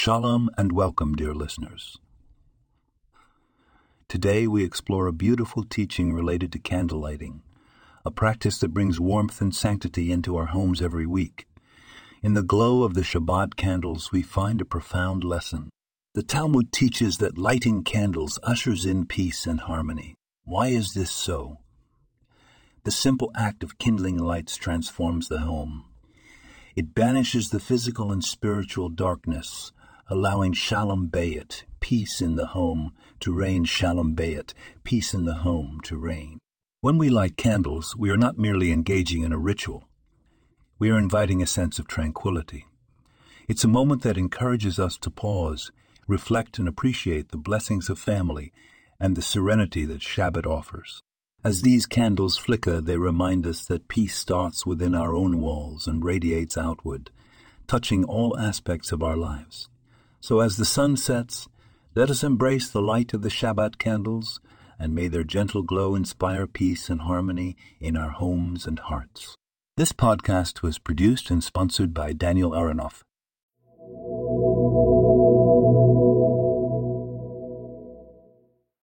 Shalom and welcome, dear listeners. Today we explore a beautiful teaching related to candlelighting, a practice that brings warmth and sanctity into our homes every week. In the glow of the Shabbat candles, we find a profound lesson. The Talmud teaches that lighting candles ushers in peace and harmony. Why is this so? The simple act of kindling lights transforms the home. It banishes the physical and spiritual darkness, allowing shalom bayit, peace in the home, to reign shalom bayit, peace in the home to reign. When we light candles, we are not merely engaging in a ritual. We are inviting a sense of tranquility. It's a moment that encourages us to pause, reflect, and appreciate the blessings of family and the serenity that Shabbat offers. As these candles flicker, they remind us that peace starts within our own walls and radiates outward, touching all aspects of our lives. So as the sun sets, let us embrace the light of the Shabbat candles, and may their gentle glow inspire peace and harmony in our homes and hearts. This podcast was produced and sponsored by Daniel Aronoff.